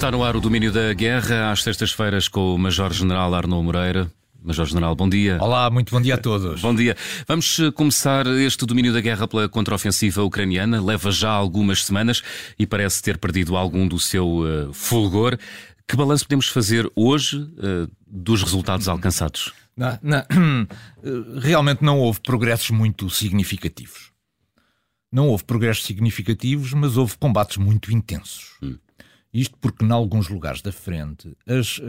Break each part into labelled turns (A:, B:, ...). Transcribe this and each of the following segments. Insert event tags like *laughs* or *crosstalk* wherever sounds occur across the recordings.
A: Está no ar o domínio da guerra, às sextas-feiras, com o Major-General Arnaud Moreira. Major-General, bom dia.
B: Olá, muito bom dia a todos.
A: Bom dia. Vamos eh, começar este domínio da guerra pela contraofensiva ucraniana. Leva já algumas semanas e parece ter perdido algum do seu uh, fulgor. Que balanço podemos fazer hoje uh, dos resultados alcançados?
B: Não, não, *clears throat* realmente não houve progressos muito significativos. Não houve progressos significativos, mas houve combates muito intensos. Hum. Isto porque, em alguns lugares da frente, as,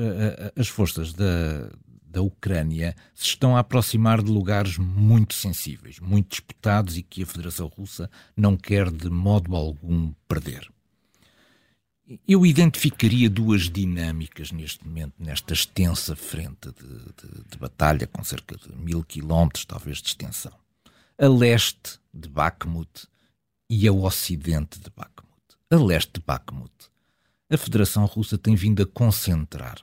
B: as forças da, da Ucrânia se estão a aproximar de lugares muito sensíveis, muito disputados e que a Federação Russa não quer de modo algum perder. Eu identificaria duas dinâmicas neste momento, nesta extensa frente de, de, de batalha, com cerca de mil quilómetros, talvez, de extensão. A leste de Bakhmut e a ocidente de Bakhmut. A leste de Bakhmut a Federação Russa tem vindo a concentrar,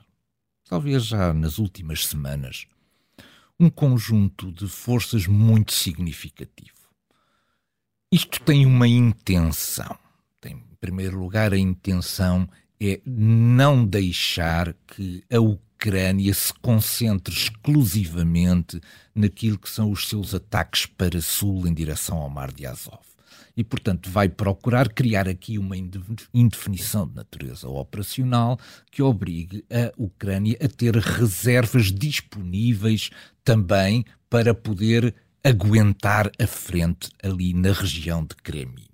B: talvez já nas últimas semanas, um conjunto de forças muito significativo. Isto tem uma intenção. Tem, em primeiro lugar, a intenção é não deixar que a Ucrânia se concentre exclusivamente naquilo que são os seus ataques para sul em direção ao Mar de Azov e, portanto, vai procurar criar aqui uma indefinição de natureza operacional que obrigue a Ucrânia a ter reservas disponíveis também para poder aguentar a frente ali na região de Kremina.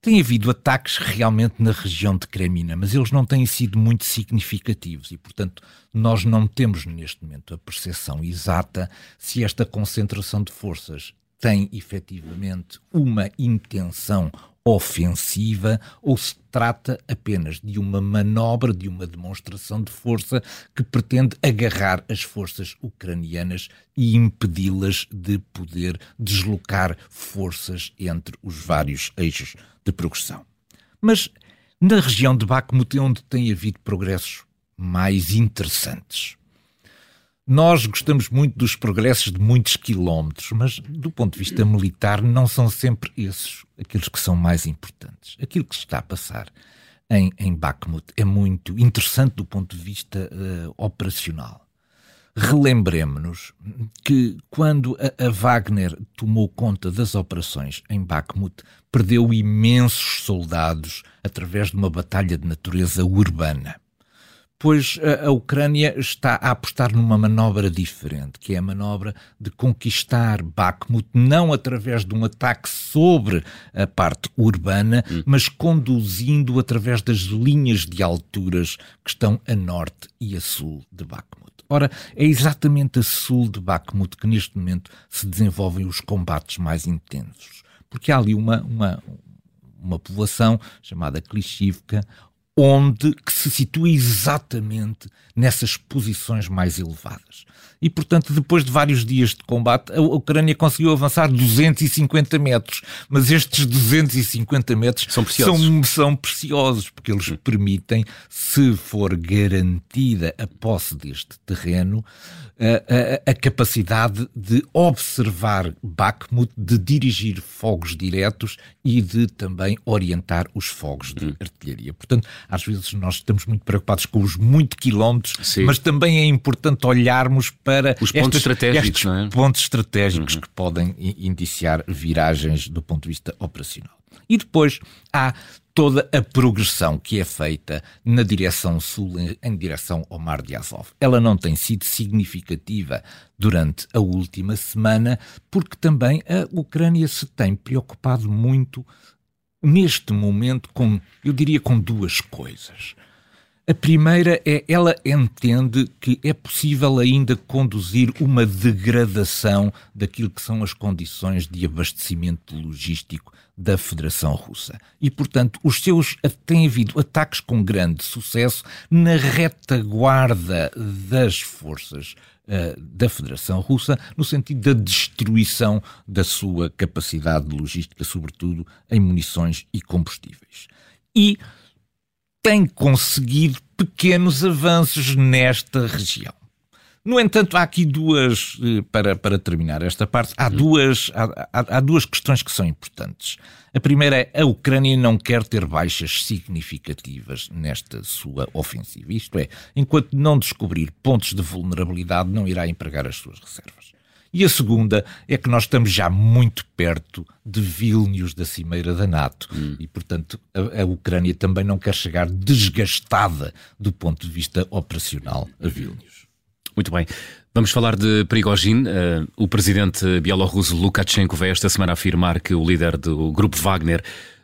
B: Tem havido ataques realmente na região de Kremina, mas eles não têm sido muito significativos e, portanto, nós não temos neste momento a percepção exata se esta concentração de forças tem efetivamente uma intenção ofensiva ou se trata apenas de uma manobra, de uma demonstração de força que pretende agarrar as forças ucranianas e impedi-las de poder deslocar forças entre os vários eixos de progressão. Mas na região de Bakhmut é onde tem havido progressos mais interessantes. Nós gostamos muito dos progressos de muitos quilómetros, mas do ponto de vista militar não são sempre esses aqueles que são mais importantes. Aquilo que se está a passar em, em Bakhmut é muito interessante do ponto de vista uh, operacional. Relembremos-nos que quando a, a, Wagner tomou conta das operações em Bakhmut, perdeu imensos soldados através de uma batalha de natureza urbana pois a, Ucrânia está a apostar numa manobra diferente, que é a manobra de conquistar Bakhmut não através de um ataque sobre a parte urbana, hum. mas conduzindo através das linhas de alturas que estão a norte e a sul de Bakhmut. Ora, é exatamente a sul de Bakhmut que neste momento se desenvolvem os combates mais intensos, porque há ali uma, uma, uma povoação chamada Klishivka, onde que se situa exatamente nessas posições mais elevadas. E, portanto, depois de vários dias de combate, a Ucrânia conseguiu avançar 250 metros. Mas estes 250 metros
A: são preciosos,
B: são, são preciosos porque eles permitem, se for garantida a posse deste terreno, a, a, a, capacidade de observar Bakhmut, de dirigir fogos diretos e de também orientar os fogos de hum. artilharia. Portanto, às vezes nós estamos muito preocupados com os muito quilómetros, Sim. mas também é importante olharmos para
A: os pontos estratégicos,
B: é? pontos estratégicos uhum. que podem indiciar viragens do ponto de vista operacional. E depois há toda a progressão que é feita na direção sul, em, em, direção ao Mar de Azov. Ela não tem sido significativa durante a última semana, porque também a Ucrânia se tem preocupado muito neste momento com, eu diria, com duas coisas. A primeira é ela entende que é possível ainda conduzir uma degradação daquilo que são as condições de abastecimento logístico da Federação Russa. E, portanto, os seus têm havido ataques com grande sucesso na retaguarda das forças uh, da Federação Russa, no sentido da destruição da sua capacidade logística, sobretudo em munições e combustíveis. E tem conseguido pequenos avanços nesta região. No entanto, há aqui duas, eh, para, para terminar esta parte, há duas, há, há, há duas questões que são importantes. A primeira é a Ucrânia não quer ter baixas significativas nesta sua ofensiva. Isto é, enquanto não descobrir pontos de vulnerabilidade, não irá empregar as suas reservas. E a segunda é que nós estamos já muito perto de Vilnius da Cimeira da NATO. Hum. E, portanto, a, a, Ucrânia também não quer chegar desgastada do ponto de vista operacional a Vilnius.
A: Muito bem. Vamos falar de Prigozhin. Uh, o presidente bielorrusso Lukashenko veio esta semana afirmar que o líder do grupo Wagner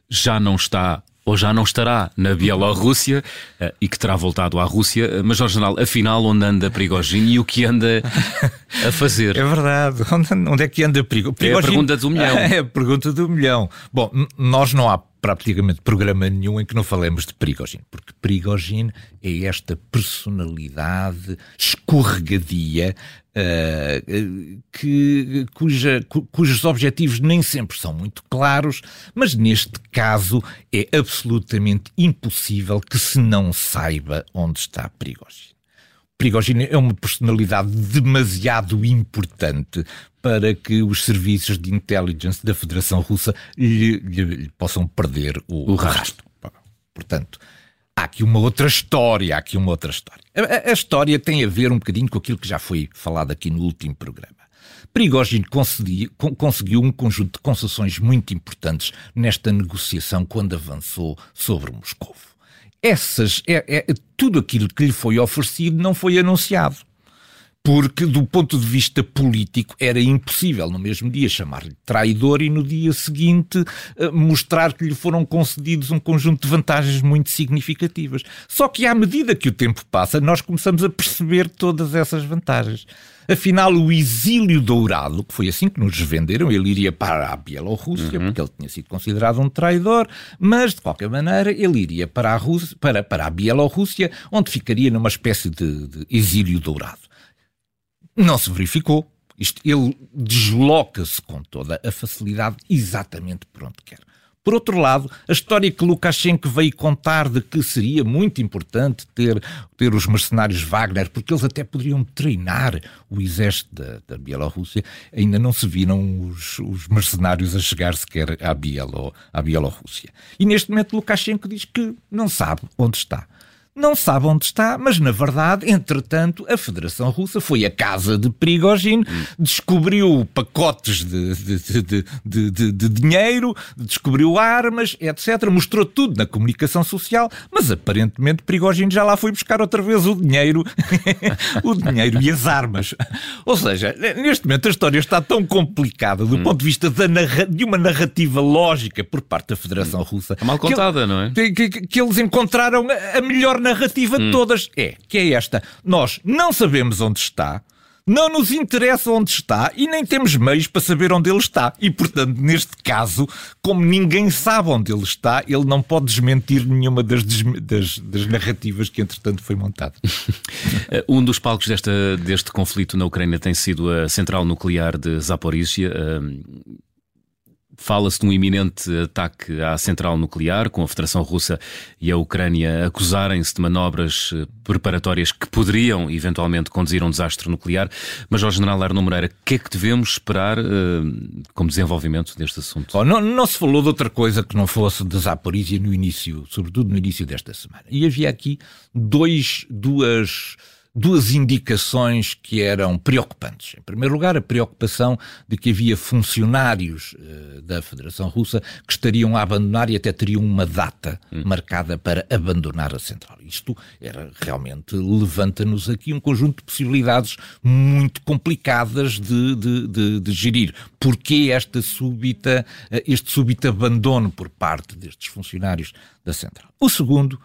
A: já não está ou já não estará na Bielorrússia uh, e que terá voltado à Rússia. Mas, Jorge General, afinal, onde anda Prigogine e o que anda a fazer? *laughs*
B: É verdade. Onde, onde é que anda Prigogine?
A: É a pergunta do milhão. *laughs*
B: É a pergunta do milhão. Bom, nós não há praticamente programa nenhum em que não falemos de Prigogine, porque Prigogine é esta personalidade escorregadia uh, que, cuja, cu, cujos objetivos nem sempre são muito claros, mas neste caso é absolutamente impossível que se não saiba onde está Prigogine. Prigogine é uma personalidade demasiado importante para que os serviços de intelligence da Federação Russa lhe, lhe, lhe possam perder o, o rastro. Portanto, há aqui uma outra história, há aqui uma outra história. A, a, história tem a ver um bocadinho com aquilo que já foi falado aqui no último programa. Prigogine conseguiu um conjunto de concessões muito importantes nesta negociação quando avançou sobre Moscou essas, é, é, tudo aquilo que lhe foi oferecido não foi anunciado. Porque, do ponto de vista político, era impossível no mesmo dia chamar-lhe traidor e no dia seguinte eh, mostrar que lhe foram concedidos um conjunto de vantagens muito significativas. Só que, à medida que o tempo passa, nós começamos a perceber todas essas vantagens. Afinal, o exílio dourado, que foi assim que nos venderam, ele iria para a Bielorrússia, uhum. porque ele tinha sido considerado um traidor, mas, de qualquer maneira, ele iria para a, Rússia, para, para a Bielorrússia, onde ficaria numa espécie de, de exílio dourado. Não se verificou. Isto, ele desloca-se com toda a facilidade exatamente por onde quer. Por outro lado, a história que Lukashenko veio contar de que seria muito importante ter, ter os mercenários Wagner, porque eles até poderiam treinar o exército da, da Bielorrússia, ainda não se viram os, os mercenários a chegar sequer à, à Bielorrússia. E neste momento Lukashenko diz que não sabe onde está não sabe onde está, mas na verdade, entretanto, a Federação Russa foi à casa de Prigogine, descobriu pacotes de, de, de, de, dinheiro, descobriu armas, etc. Mostrou tudo na comunicação social, mas aparentemente Prigogine já lá foi buscar outra vez o dinheiro, *laughs* o dinheiro e as armas. Ou seja, neste momento a história está tão complicada do hum. ponto de vista de uma narrativa lógica por parte da Federação hum. Russa.
A: É mal contada,
B: que,
A: não é?
B: Que, que, que eles encontraram a melhor narrativa hum. de todas é, que é esta. Nós não sabemos onde está, não nos interessa onde está e nem temos meios para saber onde ele está. E, portanto, neste caso, como ninguém sabe onde ele está, ele não pode desmentir nenhuma das, das, das narrativas que, entretanto, foi montada. *laughs*
A: um dos palcos desta, deste conflito na Ucrânia tem sido a central nuclear de Zaporizhia. Fala-se de um iminente ataque à central nuclear, com a Federação Russa e a Ucrânia acusarem-se de manobras eh, preparatórias que poderiam eventualmente conduzir a um desastre nuclear. Mas, ao General Arno Moreira, o que é que devemos esperar uh, como desenvolvimento deste assunto?
B: Oh, não, não, se falou de outra coisa que não fosse de Zaporizhia no início, sobretudo no início desta semana. E havia aqui dois, duas duas indicações que eram preocupantes. Em primeiro lugar, a preocupação de que havia funcionários uh, da Federação Russa que estariam a abandonar e até teriam uma data hum. marcada para abandonar a central. Isto era realmente levanta-nos aqui um conjunto de possibilidades muito complicadas de, de, de, de gerir. Porquê esta súbita, uh, este súbito abandono por parte destes funcionários da central? O segundo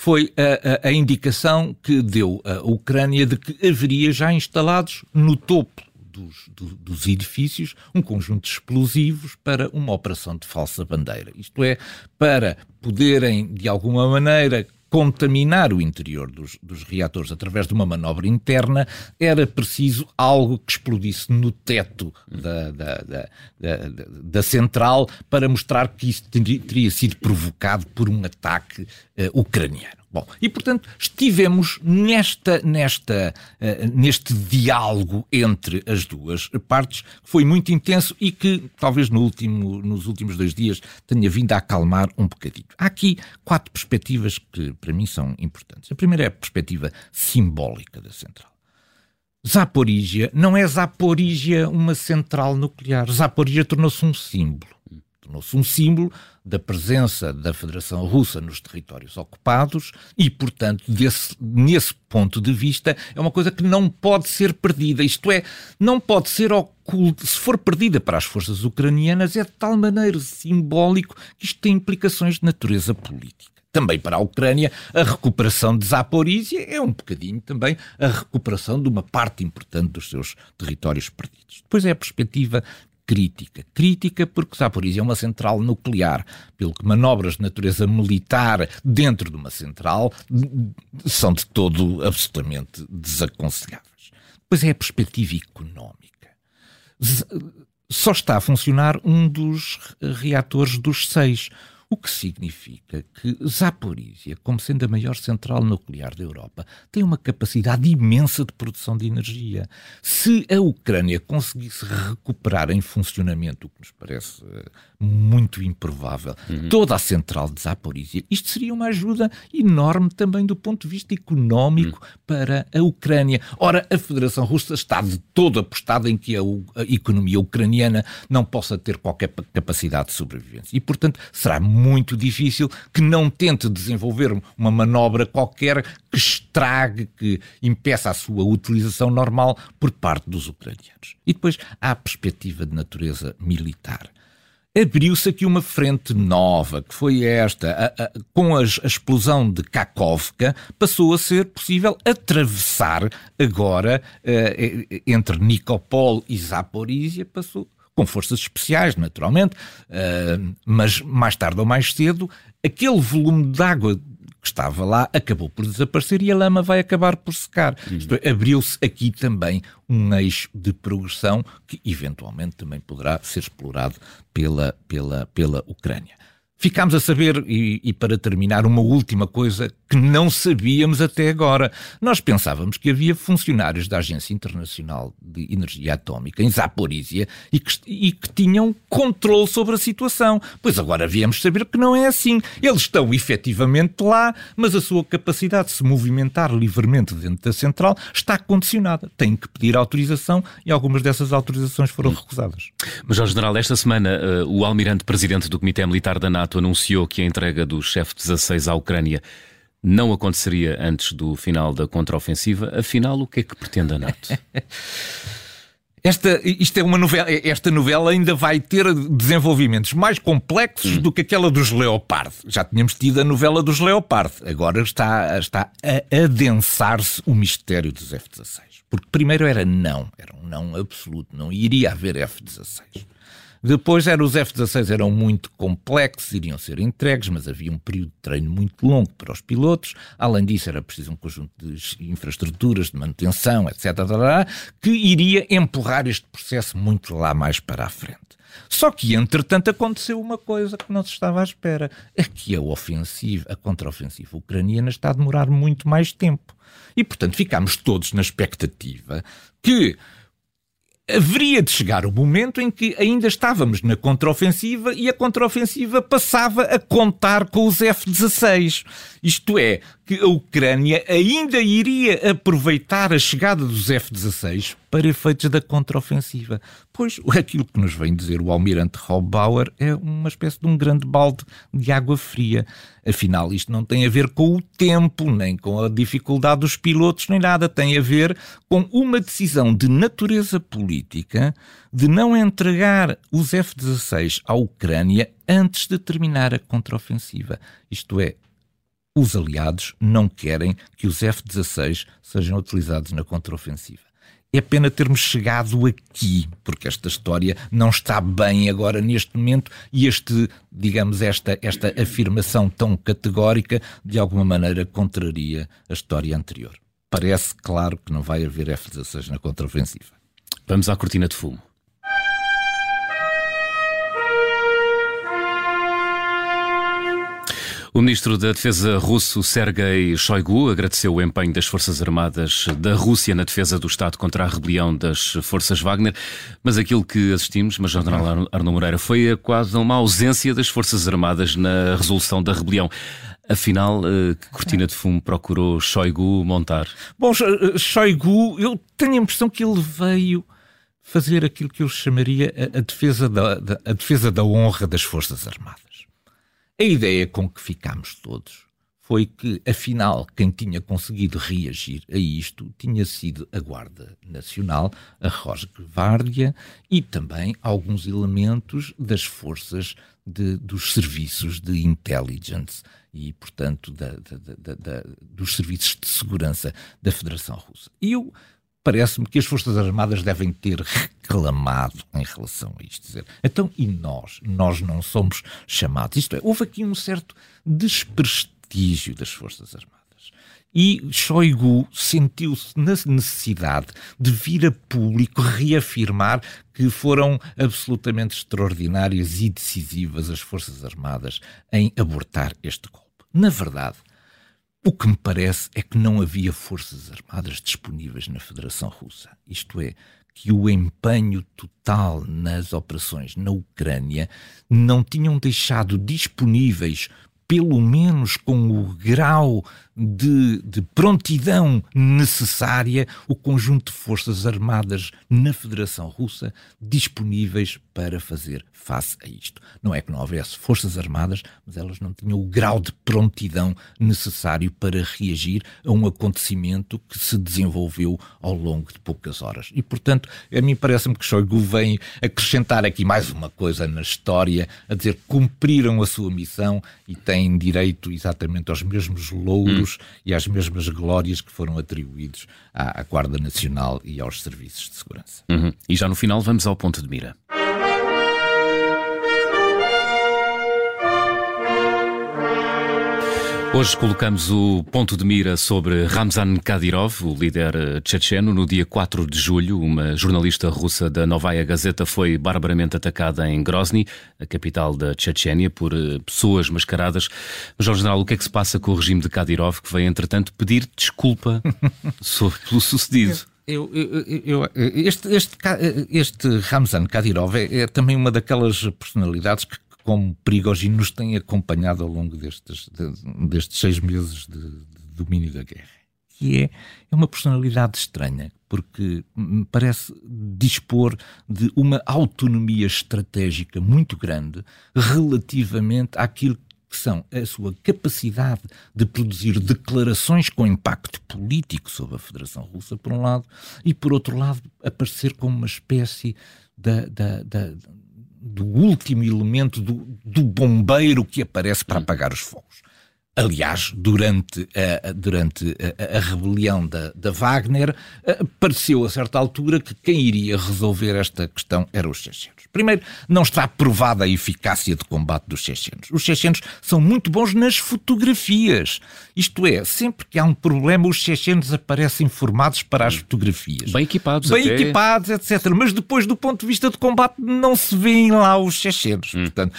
B: foi a, a, a, indicação que deu a Ucrânia de que haveria já instalados no topo dos, do, dos edifícios um conjunto de explosivos para uma operação de falsa bandeira. Isto é, para poderem, de alguma maneira, contaminar o interior dos, dos, reatores através de uma manobra interna, era preciso algo que explodisse no teto da, da, da, da, central para mostrar que isso teria, teria sido provocado por um ataque uh, ucraniano. Bom, e portanto estivemos nesta, nesta, uh, neste diálogo entre as duas partes, que foi muito intenso e que talvez no último, nos últimos dois dias tenha vindo a acalmar um bocadinho. Há aqui quatro perspectivas que para mim são importantes. A primeira é a perspectiva simbólica da central. Zaporígia não é Zaporígia uma central nuclear. Zaporígia tornou-se um símbolo. Tornou-se um símbolo da presença da Federação Russa nos territórios ocupados e, portanto, desse, nesse ponto de vista, é uma coisa que não pode ser perdida. Isto é, não pode ser oculta. Se for perdida para as forças ucranianas, é de tal maneira simbólico que isto tem implicações de natureza política também para a Ucrânia, a recuperação de Zaporizhia é um bocadinho também a recuperação de uma parte importante dos seus territórios perdidos. Depois é a perspectiva crítica. Crítica porque Zaporizhia é uma central nuclear, pelo que manobras de natureza militar dentro de uma central são de todo absolutamente desaconselháveis. Depois é a perspectiva económica. Só está a funcionar um dos reatores dos seis o que significa que Zaporizhia, como sendo a maior central nuclear da Europa, tem uma capacidade imensa de produção de energia. Se a Ucrânia conseguisse recuperar em funcionamento, o que nos parece eh, muito improvável, uhum. toda a central de Zaporizhia, isto seria uma ajuda enorme também do ponto de vista económico uhum. para a Ucrânia. Ora, a Federação Russa está de todo apostada em que a, a economia ucraniana não possa ter qualquer capacidade de sobrevivência. E, portanto, será muito difícil que não tente desenvolver uma manobra qualquer que estrague, que impeça a sua utilização normal por parte dos ucranianos. E depois há a perspectiva de natureza militar abriu-se aqui uma frente nova, que foi esta. A, a, com a, a, explosão de Kakovka, passou a ser possível atravessar agora uh, entre Nikopol e Zaporizhia, passou com forças especiais, naturalmente, uh, mas mais tarde ou mais cedo, aquele volume de água que estava lá acabou por desaparecer e a lama vai acabar por secar. Uhum. É, abriu-se aqui também um eixo de progressão que eventualmente também poderá ser explorado pela, pela, pela Ucrânia. Ficámos a saber, e, e, para terminar, uma última coisa que não sabíamos até agora. Nós pensávamos que havia funcionários da Agência Internacional de Energia Atómica, em Zaporizhia, e que, e que tinham controle sobre a situação. Pois agora viemos saber que não é assim. Eles estão efetivamente lá, mas a sua capacidade de se movimentar livremente dentro da central está condicionada. Tem que pedir autorização e algumas dessas autorizações foram recusadas.
A: Mas, General, esta semana uh, o almirante presidente do Comitê Militar da NATO NATO anunciou que a entrega do chefe 16 à Ucrânia não aconteceria antes do final da contraofensiva. Afinal, o que é que pretende a NATO? *laughs*
B: Esta, isto é uma novela, esta novela ainda vai ter desenvolvimentos mais complexos hum. do que aquela dos Leopard. Já tínhamos tido a novela dos Leopard. Agora está, está a adensar-se o mistério dos F-16. Porque primeiro era não, era um não absoluto, não iria haver F-16. Depois era, os F-16 eram muito complexos, iriam ser entregues, mas havia um período de treino muito longo para os pilotos. Além disso, era preciso um conjunto de infraestruturas de manutenção, etc., que iria empurrar este processo muito lá mais para a frente. Só que, entretanto, aconteceu uma coisa que não se estava à espera. É que a ofensiva, a contraofensiva ucraniana está a demorar muito mais tempo. E, portanto, ficámos todos na expectativa que haveria de chegar o momento em que ainda estávamos na contraofensiva e a contraofensiva passava a contar com os F-16. Isto é, que a Ucrânia ainda iria aproveitar a chegada dos F-16 para efeitos da contraofensiva. Pois aquilo que nos vem dizer o almirante Bauer é uma espécie de um grande balde de água fria. Afinal, isto não tem a ver com o tempo, nem com a dificuldade dos pilotos, nem nada. Tem a ver com uma decisão de natureza política de não entregar os F-16 à Ucrânia antes de terminar a contraofensiva. Isto é, os aliados não querem que os F-16 sejam utilizados na contraofensiva. É pena termos chegado aqui, porque esta história não está bem agora neste momento e este, digamos, esta, esta afirmação tão categórica de alguma maneira contraria a história anterior. Parece claro que não vai haver F-16 na contraofensiva.
A: Vamos à cortina de fumo. O ministro da Defesa russo, Sergei Shoigu, agradeceu o empenho das Forças Armadas da Rússia na defesa do Estado contra a rebelião das Forças Wagner, mas aquilo que assistimos, mas General Arno Moreira, foi quase uma ausência das Forças Armadas na resolução da rebelião. Afinal, eh, que cortina de fumo procurou Shoigu montar?
B: Bom, Shoigu, eu tenho a impressão que ele veio fazer aquilo que eu chamaria a, defesa, da, a defesa da honra das Forças Armadas. A ideia com que ficámos todos foi que, afinal, quem tinha conseguido reagir a isto tinha sido a Guarda Nacional, a Rosgvárdia e também alguns elementos das forças de, dos serviços de intelligence e, portanto, da, da, da, dos serviços de segurança da Federação Russa. E eu parece-me que as Forças Armadas devem ter reclamado em relação a isto. Dizer, então, e nós? Nós não somos chamados. Isto é, houve aqui um certo desprestígio das Forças Armadas. E Shoigu sentiu-se na necessidade de vir a público reafirmar que foram absolutamente extraordinárias e decisivas as Forças Armadas em abortar este golpe. Na verdade, o que me parece é que não havia forças armadas disponíveis na Federação Russa. Isto é, que o empenho total nas operações na Ucrânia não tinham deixado disponíveis pelo menos com o grau de, de, prontidão necessária, o conjunto de forças armadas na Federação Russa disponíveis para fazer face a isto. Não é que não houvesse forças armadas, mas elas não tinham o grau de prontidão necessário para reagir a um acontecimento que se desenvolveu ao longo de poucas horas. E, portanto, a mim parece-me que Shoigu vem acrescentar aqui mais uma coisa na história, a dizer cumpriram a sua missão e têm direito exatamente aos mesmos louros hum. E às mesmas glórias que foram atribuídos à, à Guarda Nacional e aos serviços de segurança.
A: Uhum. E já no final vamos ao ponto de mira. Hoje colocamos o ponto de mira sobre Ramzan Kadyrov, o líder checheno. No dia 4 de julho, uma jornalista russa da Novaya Gazeta foi barbaramente atacada em Grozny, a capital da Chechênia, por eh, pessoas mascaradas. Mas, General, o que é que se passa com o regime de Kadyrov, que veio, entretanto, pedir desculpa *laughs* sobre, pelo sucedido?
B: Eu, eu, eu, este, este, este Ramzan Kadyrov é, é, também uma daquelas personalidades que como Prigogine nos tem acompanhado ao longo destes, destes seis meses de, de domínio da guerra. Que é, é uma personalidade estranha, porque parece dispor de uma autonomia estratégica muito grande relativamente àquilo que são a sua capacidade de produzir declarações com impacto político sobre a Federação Russa, por um lado, e por outro lado, aparecer como uma espécie da, da, da, do último elemento do, do bombeiro que aparece para apagar os fogos. Aliás, durante a, durante a, a rebelião da, da, Wagner, eh, pareceu a certa altura que quem iria resolver esta questão eram os chechenos. Primeiro, não está provada a eficácia de combate dos chechenos. Os chechenos são muito bons nas fotografias. Isto é, sempre que há um problema, os chechenos aparecem formados para as fotografias.
A: Bem equipados,
B: Bem até. equipados, etc. Mas depois, do ponto de vista de combate, não se vêem lá os chechenos. Hum. Portanto,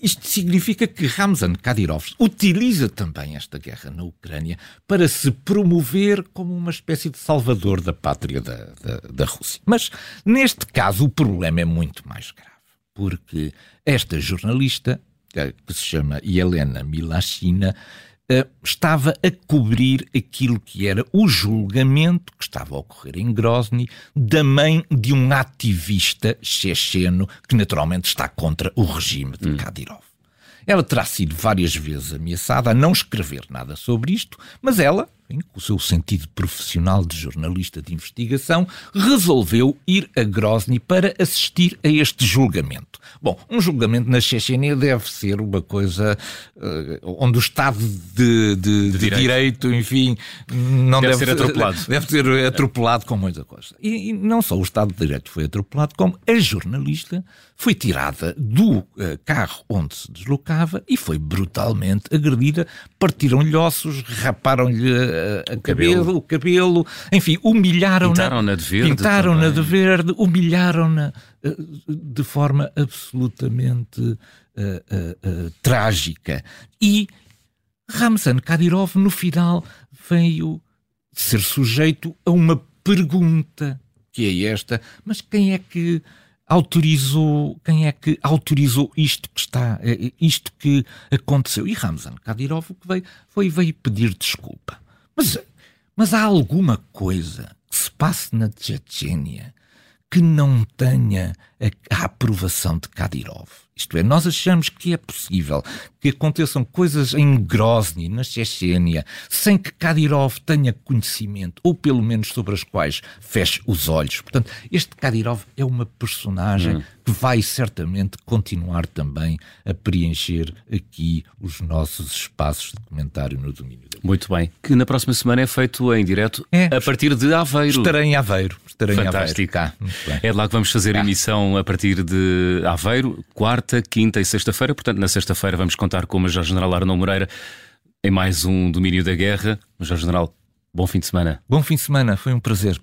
B: isto significa que Ramzan Kadyrov utiliza também esta guerra na Ucrânia para se promover como uma espécie de salvador da pátria da, da, da Rússia. Mas, neste caso, o problema é muito mais grave, porque esta jornalista, eh, que se chama Helena Milashina, estava a cobrir aquilo que era o julgamento que estava a ocorrer em Grozny da mãe de um ativista checheno que naturalmente está contra o regime de hum. Kadyrov. Ela terá sido várias vezes ameaçada a não escrever nada sobre isto, mas ela, com o seu sentido profissional de jornalista de investigação, resolveu ir a Grozny para assistir a este julgamento. Bom, um julgamento na Chechênia deve ser uma coisa uh, onde o Estado de, de, de, de direito. direito. enfim, não deve, deve ser atropelado. *laughs* Deve ser atropelado com muita coisa. E, e, não só o Estado de Direito foi atropelado, como a jornalista foi tirada do uh, carro onde se deslocava e foi brutalmente agredida. Partiram-lhe ossos, raparam-lhe uh, a, cabelo. cabelo. o cabelo, enfim, humilharam-na.
A: Pintaram-na de verde.
B: Pintaram-na de verde, humilharam-na eh, de forma absolutamente uh, uh, uh, trágica. E Ramzan Kadyrov, no final, veio ser sujeito a uma pergunta, que é esta, mas quem é que autorizou, quem é que autorizou isto que está, eh, isto que aconteceu? E Ramzan Kadyrov o que veio, foi veio pedir desculpa. Mas, mas há alguma coisa que se passe na Chechênia que não tenha a, aprovação de Kadyrov. Isto é, nós achamos que é possível que aconteçam coisas em Grozny, na Chechênia, sem que Kadyrov tenha conhecimento, ou pelo menos sobre as quais feche os olhos. Portanto, este Kadyrov é uma personagem hum. que vai certamente continuar também a preencher aqui os nossos espaços de comentário no domínio.
A: Muito bem. Que na próxima semana é feito em direto é. a partir de Aveiro.
B: Estarei em Aveiro. Estarei
A: Fantástico. Em Aveiro. É de lá que vamos fazer a emissão a partir de Aveiro, quarta, quinta e sexta-feira. Portanto, na sexta-feira vamos contar com o Major General Arnão Moreira em mais um Domínio da Guerra. Major General, bom fim de semana.
B: Bom fim de semana, foi um prazer.